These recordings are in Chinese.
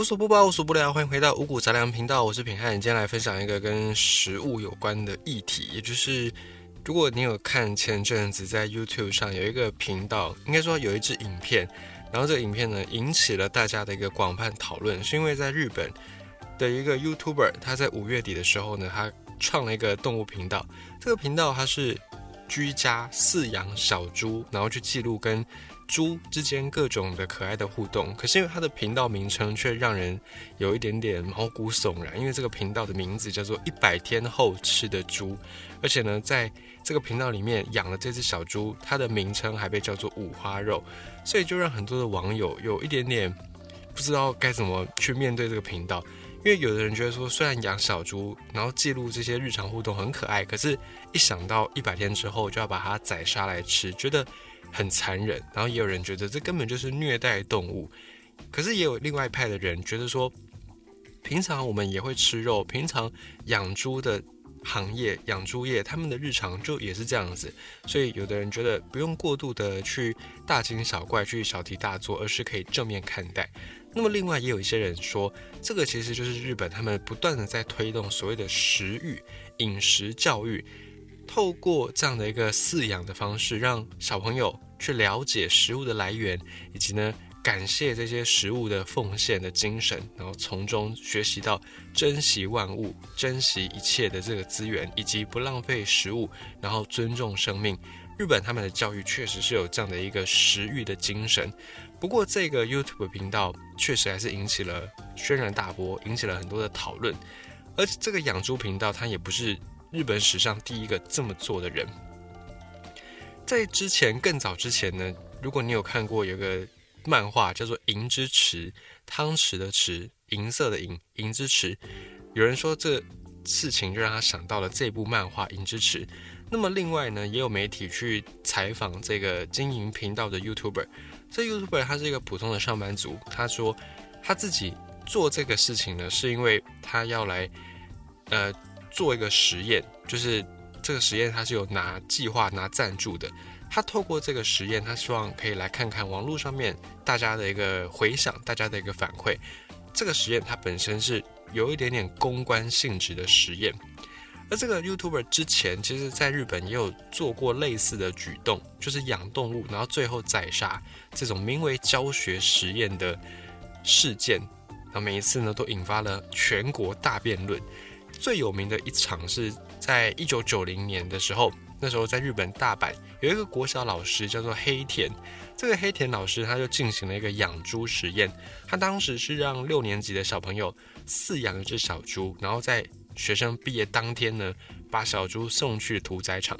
无所不包，无所不聊，欢迎回到五谷杂粮频道，我是品汉，今天来分享一个跟食物有关的议题，也就是如果你有看前阵子在 YouTube 上有一个频道，应该说有一支影片，然后这个影片呢引起了大家的一个广泛讨论，是因为在日本的一个 YouTuber，他在五月底的时候呢，他创了一个动物频道，这个频道它是居家饲养小猪，然后去记录跟猪之间各种的可爱的互动，可是因为它的频道名称却让人有一点点毛骨悚然，因为这个频道的名字叫做“一百天后吃的猪”，而且呢，在这个频道里面养了这只小猪，它的名称还被叫做“五花肉”，所以就让很多的网友有一点点不知道该怎么去面对这个频道，因为有的人觉得说，虽然养小猪，然后记录这些日常互动很可爱，可是一想到一百天之后就要把它宰杀来吃，觉得。很残忍，然后也有人觉得这根本就是虐待动物，可是也有另外一派的人觉得说，平常我们也会吃肉，平常养猪的行业、养猪业，他们的日常就也是这样子，所以有的人觉得不用过度的去大惊小怪、去小题大做，而是可以正面看待。那么另外也有一些人说，这个其实就是日本他们不断的在推动所谓的食欲、饮食教育。透过这样的一个饲养的方式，让小朋友去了解食物的来源，以及呢感谢这些食物的奉献的精神，然后从中学习到珍惜万物、珍惜一切的这个资源，以及不浪费食物，然后尊重生命。日本他们的教育确实是有这样的一个食欲的精神。不过这个 YouTube 频道确实还是引起了轩然大波，引起了很多的讨论。而这个养猪频道它也不是。日本史上第一个这么做的人，在之前更早之前呢，如果你有看过有个漫画叫做《银之池》，汤池的池，银色的银，银之池。有人说这事情就让他想到了这部漫画《银之池》。那么另外呢，也有媒体去采访这个经营频道的 YouTuber，这 YouTuber 他是一个普通的上班族，他说他自己做这个事情呢，是因为他要来，呃。做一个实验，就是这个实验他是有拿计划拿赞助的。他透过这个实验，他希望可以来看看网络上面大家的一个回响，大家的一个反馈。这个实验它本身是有一点点公关性质的实验。而这个 YouTuber 之前其实在日本也有做过类似的举动，就是养动物，然后最后宰杀这种名为教学实验的事件。那每一次呢，都引发了全国大辩论。最有名的一场是在一九九零年的时候，那时候在日本大阪有一个国小老师叫做黑田，这个黑田老师他就进行了一个养猪实验，他当时是让六年级的小朋友饲养一只小猪，然后在学生毕业当天呢，把小猪送去屠宰场。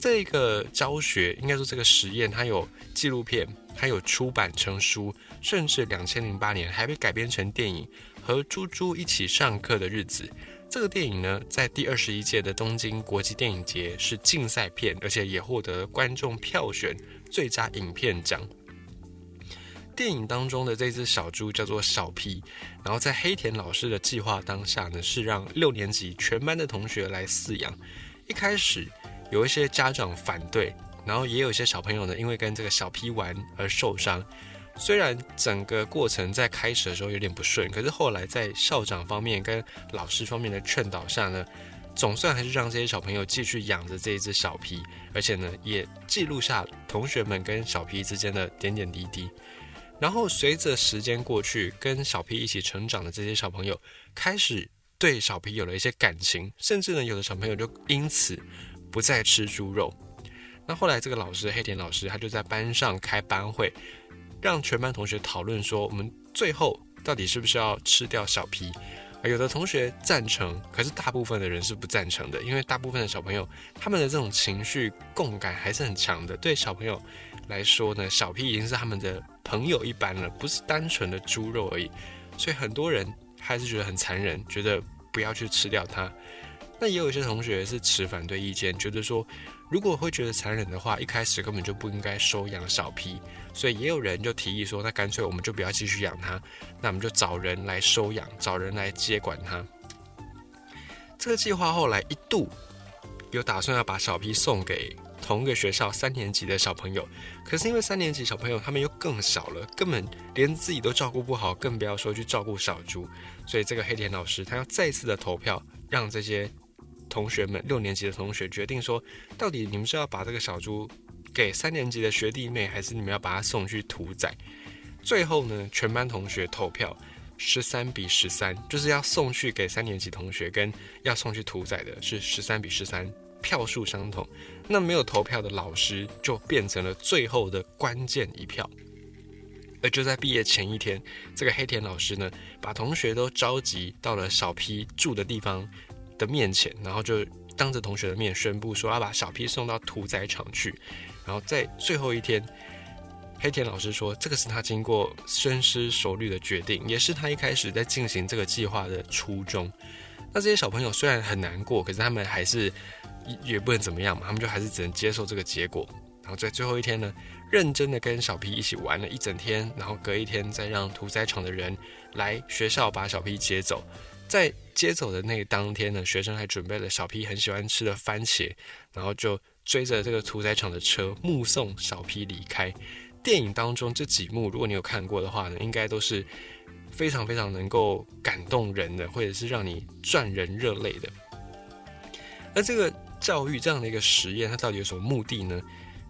这个教学应该说这个实验，它有纪录片，它有出版成书，甚至两千零八年还被改编成电影《和猪猪一起上课的日子》。这个电影呢，在第二十一届的东京国际电影节是竞赛片，而且也获得观众票选最佳影片奖。电影当中的这只小猪叫做小皮，然后在黑田老师的计划当下呢，是让六年级全班的同学来饲养。一开始有一些家长反对，然后也有一些小朋友呢，因为跟这个小皮玩而受伤。虽然整个过程在开始的时候有点不顺，可是后来在校长方面跟老师方面的劝导下呢，总算还是让这些小朋友继续养着这一只小皮，而且呢也记录下同学们跟小皮之间的点点滴滴。然后随着时间过去，跟小皮一起成长的这些小朋友开始对小皮有了一些感情，甚至呢有的小朋友就因此不再吃猪肉。那后来这个老师黑田老师他就在班上开班会。让全班同学讨论说，我们最后到底是不是要吃掉小皮？有的同学赞成，可是大部分的人是不赞成的，因为大部分的小朋友他们的这种情绪共感还是很强的。对小朋友来说呢，小皮已经是他们的朋友一般了，不是单纯的猪肉而已。所以很多人还是觉得很残忍，觉得不要去吃掉它。那也有一些同学是持反对意见，觉得说。如果会觉得残忍的话，一开始根本就不应该收养小皮，所以也有人就提议说，那干脆我们就不要继续养它，那我们就找人来收养，找人来接管它。这个计划后来一度有打算要把小皮送给同一个学校三年级的小朋友，可是因为三年级小朋友他们又更小了，根本连自己都照顾不好，更不要说去照顾小猪。所以这个黑田老师他要再次的投票，让这些同学们六年级的同学决定说，到底你们是要把这个小猪给三年级的学弟妹，还是你们要把它送去屠宰？最后呢，全班同学投票十三比十三，就是要送去给三年级同学，跟要送去屠宰的是十三比十三。票数相同，那没有投票的老师就变成了最后的关键一票。而就在毕业前一天，这个黑田老师呢，把同学都召集到了小 P 住的地方的面前，然后就当着同学的面宣布说要把小 P 送到屠宰场去。然后在最后一天，黑田老师说，这个是他经过深思熟虑的决定，也是他一开始在进行这个计划的初衷。那这些小朋友虽然很难过，可是他们还是。也不能怎么样嘛，他们就还是只能接受这个结果。然后在最后一天呢，认真的跟小 P 一起玩了一整天，然后隔一天再让屠宰场的人来学校把小 P 接走。在接走的那当天呢，学生还准备了小 P 很喜欢吃的番茄，然后就追着这个屠宰场的车目送小 P 离开。电影当中这几幕，如果你有看过的话呢，应该都是非常非常能够感动人的，或者是让你赚人热泪的。而这个。教育这样的一个实验，它到底有什么目的呢？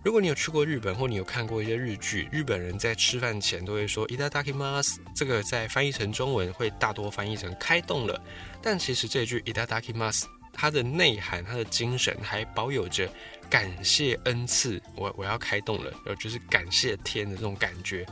如果你有去过日本，或你有看过一些日剧，日本人在吃饭前都会说 “ita daki mas”，这个在翻译成中文会大多翻译成“开动了”。但其实这句 “ita daki mas” 它的内涵、它的精神还保有着感谢恩赐，我我要开动了，然后就是感谢天的这种感觉。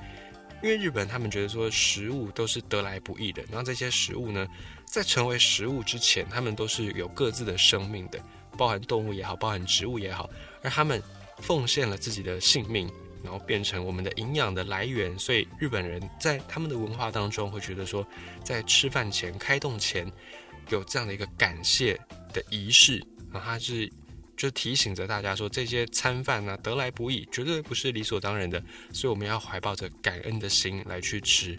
因为日本他们觉得说食物都是得来不易的，然后这些食物呢，在成为食物之前，他们都是有各自的生命的。包含动物也好，包含植物也好，而他们奉献了自己的性命，然后变成我们的营养的来源。所以日本人在他们的文化当中会觉得说，在吃饭前、开动前有这样的一个感谢的仪式，然后他是就提醒着大家说，这些餐饭呢得来不易，绝对不是理所当然的，所以我们要怀抱着感恩的心来去吃。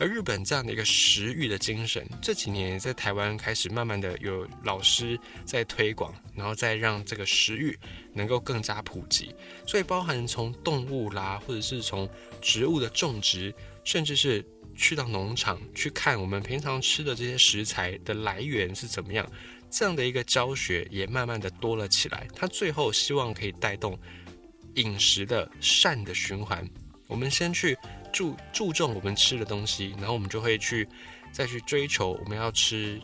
而日本这样的一个食欲的精神，这几年在台湾开始慢慢的有老师在推广，然后再让这个食欲能够更加普及。所以包含从动物啦，或者是从植物的种植，甚至是去到农场去看我们平常吃的这些食材的来源是怎么样，这样的一个教学也慢慢的多了起来。它最后希望可以带动饮食的善的循环。我们先去。注注重我们吃的东西，然后我们就会去再去追求我们要吃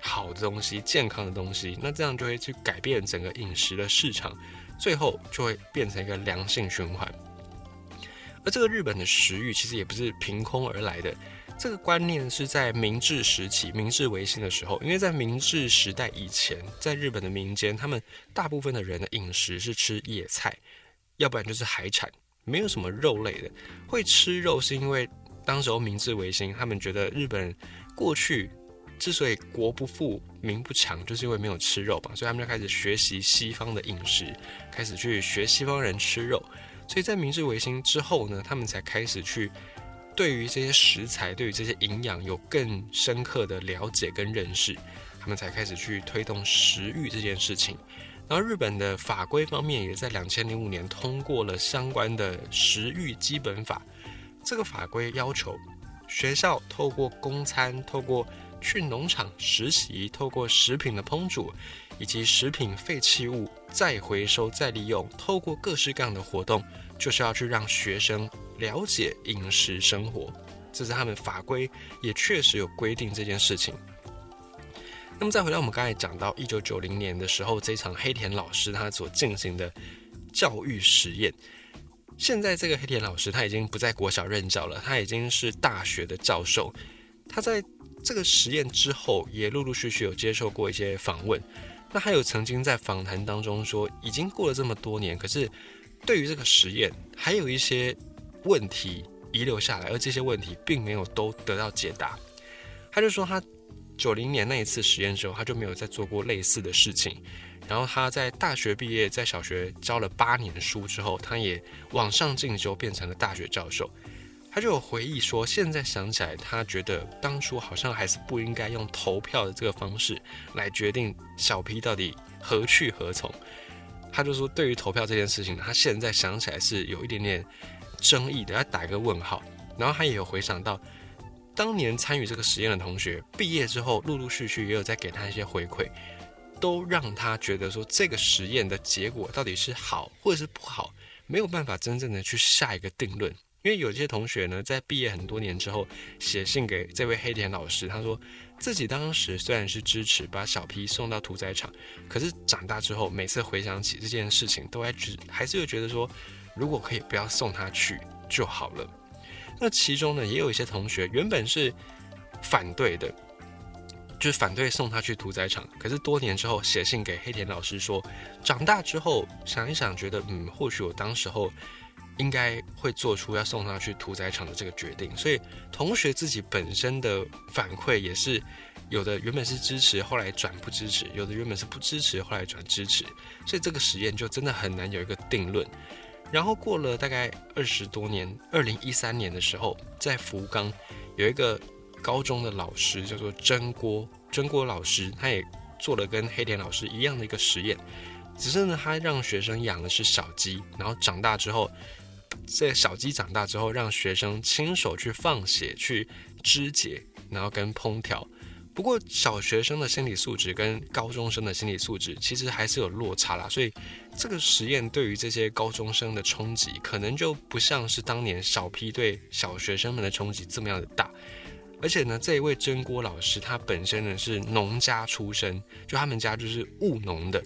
好的东西、健康的东西，那这样就会去改变整个饮食的市场，最后就会变成一个良性循环。而这个日本的食欲其实也不是凭空而来的，这个观念是在明治时期、明治维新的时候，因为在明治时代以前，在日本的民间，他们大部分的人的饮食是吃野菜，要不然就是海产。没有什么肉类的，会吃肉是因为当时候明治维新，他们觉得日本过去之所以国不富民不强，就是因为没有吃肉吧，所以他们就开始学习西方的饮食，开始去学西方人吃肉。所以在明治维新之后呢，他们才开始去对于这些食材、对于这些营养有更深刻的了解跟认识，他们才开始去推动食欲这件事情。然后日本的法规方面也在两千零五年通过了相关的食育基本法。这个法规要求学校透过公餐、透过去农场实习、透过食品的烹煮以及食品废弃物再回收再利用，透过各式各样的活动，就是要去让学生了解饮食生活。这是他们法规也确实有规定这件事情。那么再回到我们刚才讲到一九九零年的时候，这场黑田老师他所进行的教育实验，现在这个黑田老师他已经不在国小任教了，他已经是大学的教授。他在这个实验之后，也陆陆续续有接受过一些访问。那还有曾经在访谈当中说，已经过了这么多年，可是对于这个实验还有一些问题遗留下来，而这些问题并没有都得到解答。他就说他。九零年那一次实验之后，他就没有再做过类似的事情。然后他在大学毕业，在小学教了八年书之后，他也往上进修，变成了大学教授。他就有回忆说，现在想起来，他觉得当初好像还是不应该用投票的这个方式来决定小 P 到底何去何从。他就说，对于投票这件事情，他现在想起来是有一点点争议的，要打一个问号。然后他也有回想到，当年参与这个实验的同学毕业之后，陆陆续续也有在给他一些回馈，都让他觉得说，这个实验的结果到底是好或者是不好，没有办法真正的去下一个定论。因为有些同学呢，在毕业很多年之后，写信给这位黑田老师，他说自己当时虽然是支持把小 P 送到屠宰场，可是长大之后，每次回想起这件事情，都还只还是会觉得说，如果可以不要送他去就好了。那其中呢，也有一些同学原本是反对的，就是反对送他去屠宰场。可是多年之后写信给黑田老师说，长大之后想一想，觉得嗯，或许我当时候应该会做出要送他去屠宰场的这个决定。所以同学自己本身的反馈也是有的，原本是支持，后来转不支持；有的原本是不支持，后来转支持。所以这个实验就真的很难有一个定论。然后过了大概二十多年，二零一三年的时候，在福冈有一个高中的老师叫做真锅真锅老师，他也做了跟黑田老师一样的一个实验，只是呢，他让学生养的是小鸡，然后长大之后，这小鸡长大之后，让学生亲手去放血、去肢解，然后跟烹调。不过小学生的心理素质跟高中生的心理素质其实还是有落差啦，所以这个实验对于这些高中生的冲击，可能就不像是当年小 P 对小学生们的冲击这么样的大。而且呢，这一位真锅老师他本身呢是农家出身，就他们家就是务农的，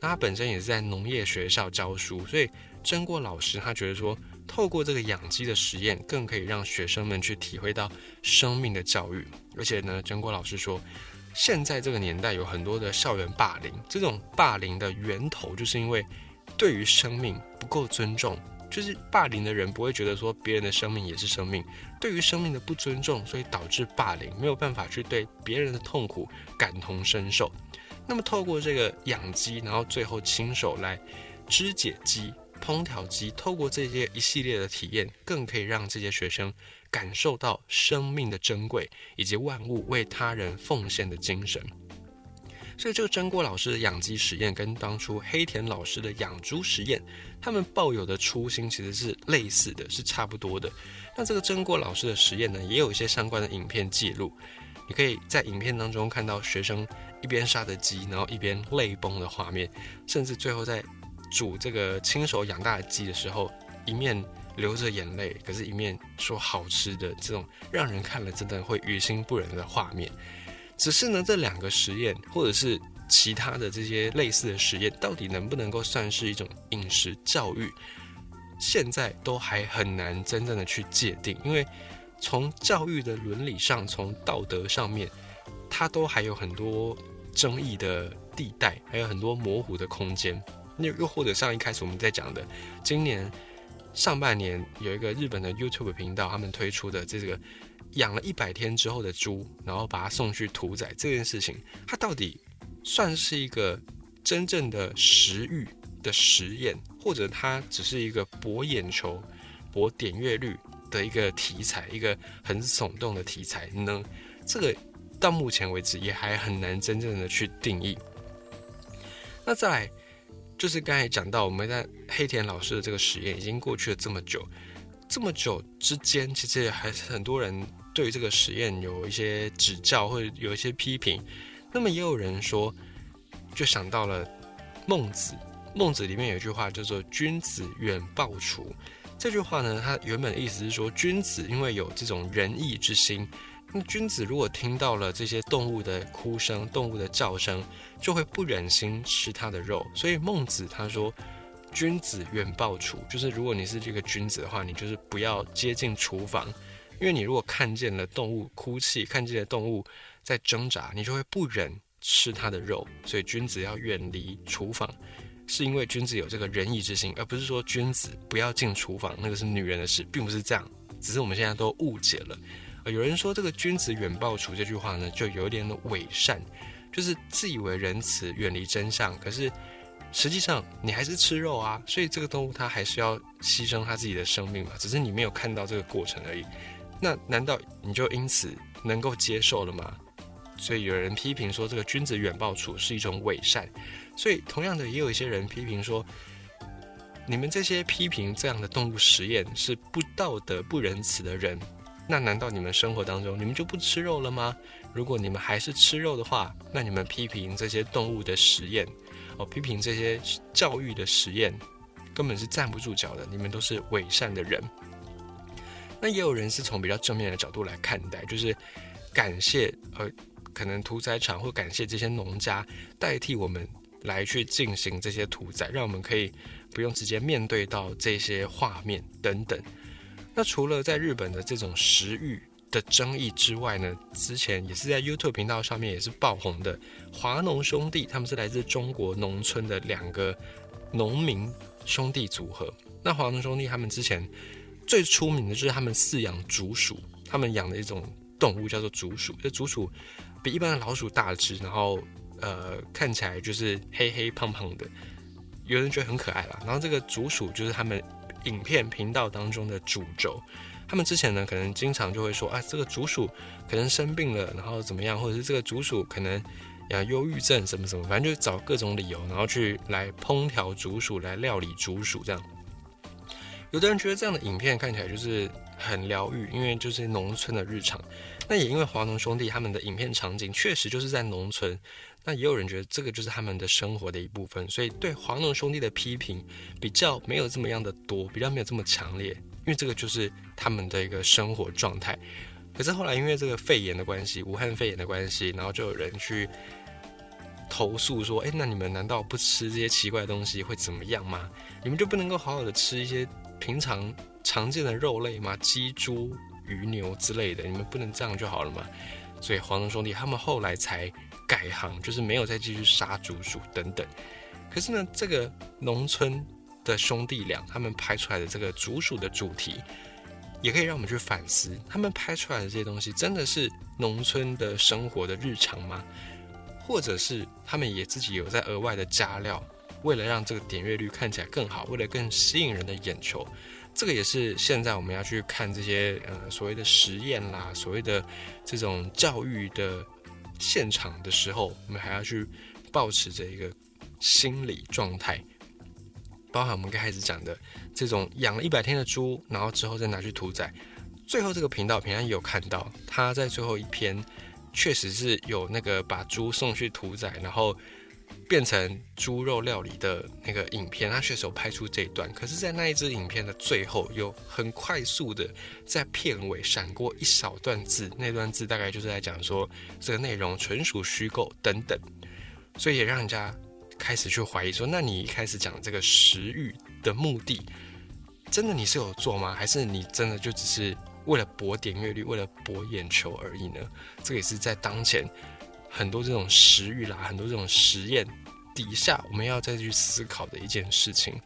那他本身也是在农业学校教书，所以真锅老师他觉得说。透过这个养鸡的实验，更可以让学生们去体会到生命的教育。而且呢，曾国老师说，现在这个年代有很多的校园霸凌，这种霸凌的源头就是因为对于生命不够尊重，就是霸凌的人不会觉得说别人的生命也是生命，对于生命的不尊重，所以导致霸凌，没有办法去对别人的痛苦感同身受。那么透过这个养鸡，然后最后亲手来肢解鸡。烹调机透过这些一系列的体验，更可以让这些学生感受到生命的珍贵，以及万物为他人奉献的精神。所以，这个真锅老师的养鸡实验跟当初黑田老师的养猪实验，他们抱有的初心其实是类似的，是差不多的。那这个真锅老师的实验呢，也有一些相关的影片记录。你可以在影片当中看到学生一边杀着鸡，然后一边泪崩的画面，甚至最后在。煮这个亲手养大的鸡的时候，一面流着眼泪，可是一面说好吃的这种，让人看了真的会于心不忍的画面。只是呢，这两个实验或者是其他的这些类似的实验，到底能不能够算是一种饮食教育，现在都还很难真正的去界定，因为从教育的伦理上，从道德上面，它都还有很多争议的地带，还有很多模糊的空间。又又或者像一开始我们在讲的，今年上半年有一个日本的 YouTube 频道，他们推出的这个养了一百天之后的猪，然后把它送去屠宰这件事情，它到底算是一个真正的食欲的实验，或者它只是一个博眼球、博点阅率的一个题材，一个很耸动的题材呢？这个到目前为止也还很难真正的去定义。那再来。就是刚才讲到，我们在黑田老师的这个实验已经过去了这么久，这么久之间，其实还是很多人对于这个实验有一些指教或者有一些批评。那么也有人说，就想到了孟子，孟子里面有一句话叫做“君子远庖厨”。这句话呢，它原本的意思是说，君子因为有这种仁义之心。那君子如果听到了这些动物的哭声、动物的叫声，就会不忍心吃它的肉。所以孟子他说：“君子远庖厨，就是如果你是这个君子的话，你就是不要接近厨房，因为你如果看见了动物哭泣，看见了动物在挣扎，你就会不忍吃它的肉。所以君子要远离厨房，是因为君子有这个仁义之心，而不是说君子不要进厨房，那个是女人的事，并不是这样。只是我们现在都误解了。”有人说这个“君子远庖厨”这句话呢，就有点伪善，就是自以为仁慈，远离真相。可是实际上你还是吃肉啊，所以这个动物它还是要牺牲它自己的生命嘛，只是你没有看到这个过程而已。那难道你就因此能够接受了吗？所以有人批评说这个君子远庖厨是一种伪善。所以同样的，也有一些人批评说，你们这些批评这样的动物实验是不道德、不仁慈的人。那难道你们生活当中你们就不吃肉了吗？如果你们还是吃肉的话，那你们批评这些动物的实验，哦，批评这些教育的实验，根本是站不住脚的。你们都是伪善的人。那也有人是从比较正面的角度来看待，就是感谢呃，可能屠宰场或感谢这些农家代替我们来去进行这些屠宰，让我们可以不用直接面对到这些画面等等。那除了在日本的这种食欲的争议之外呢，之前也是在 YouTube 频道上面也是爆红的华农兄弟，他们是来自中国农村的两个农民兄弟组合。那华农兄弟他们之前最出名的就是他们饲养竹鼠，他们养的一种动物叫做竹鼠。这竹鼠比一般的老鼠大只，然后呃看起来就是黑黑胖胖的，有人觉得很可爱啦。然后这个竹鼠就是他们。影片频道当中的主轴，他们之前呢，可能经常就会说啊，这个竹鼠可能生病了，然后怎么样，或者是这个竹鼠可能啊忧郁症什么什么，反正就找各种理由，然后去来烹调竹鼠，来料理竹鼠这样。有的人觉得这样的影片看起来就是很疗愈，因为就是农村的日常。那也因为华农兄弟他们的影片场景确实就是在农村。那也有人觉得这个就是他们的生活的一部分，所以对华农兄弟的批评比较没有这么样的多，比较没有这么强烈，因为这个就是他们的一个生活状态。可是后来因为这个肺炎的关系，武汉肺炎的关系，然后就有人去投诉说：“哎，那你们难道不吃这些奇怪的东西会怎么样吗？你们就不能够好好的吃一些平常常见的肉类吗？鸡、猪、鱼、牛之类的，你们不能这样就好了吗？”所以黄龙兄弟他们后来才。改行就是没有再继续杀竹鼠等等，可是呢，这个农村的兄弟俩他们拍出来的这个竹鼠的主题，也可以让我们去反思，他们拍出来的这些东西真的是农村的生活的日常吗？或者是他们也自己有在额外的加料，为了让这个点阅率看起来更好，为了更吸引人的眼球，这个也是现在我们要去看这些呃所谓的实验啦，所谓的这种教育的。现场的时候，我们还要去保持着一个心理状态，包含我们刚开始讲的这种养了一百天的猪，然后之后再拿去屠宰。最后这个频道平安有看到，他在最后一篇确实是有那个把猪送去屠宰，然后。变成猪肉料理的那个影片，他确实拍出这一段。可是，在那一支影片的最后，有很快速的在片尾闪过一小段字，那段字大概就是在讲说这个内容纯属虚构等等，所以也让人家开始去怀疑说，那你一开始讲这个食欲的目的，真的你是有做吗？还是你真的就只是为了博点阅率，为了博眼球而已呢？这个也是在当前。很多这种食欲啦，很多这种实验底下，我们要再去思考的一件事情。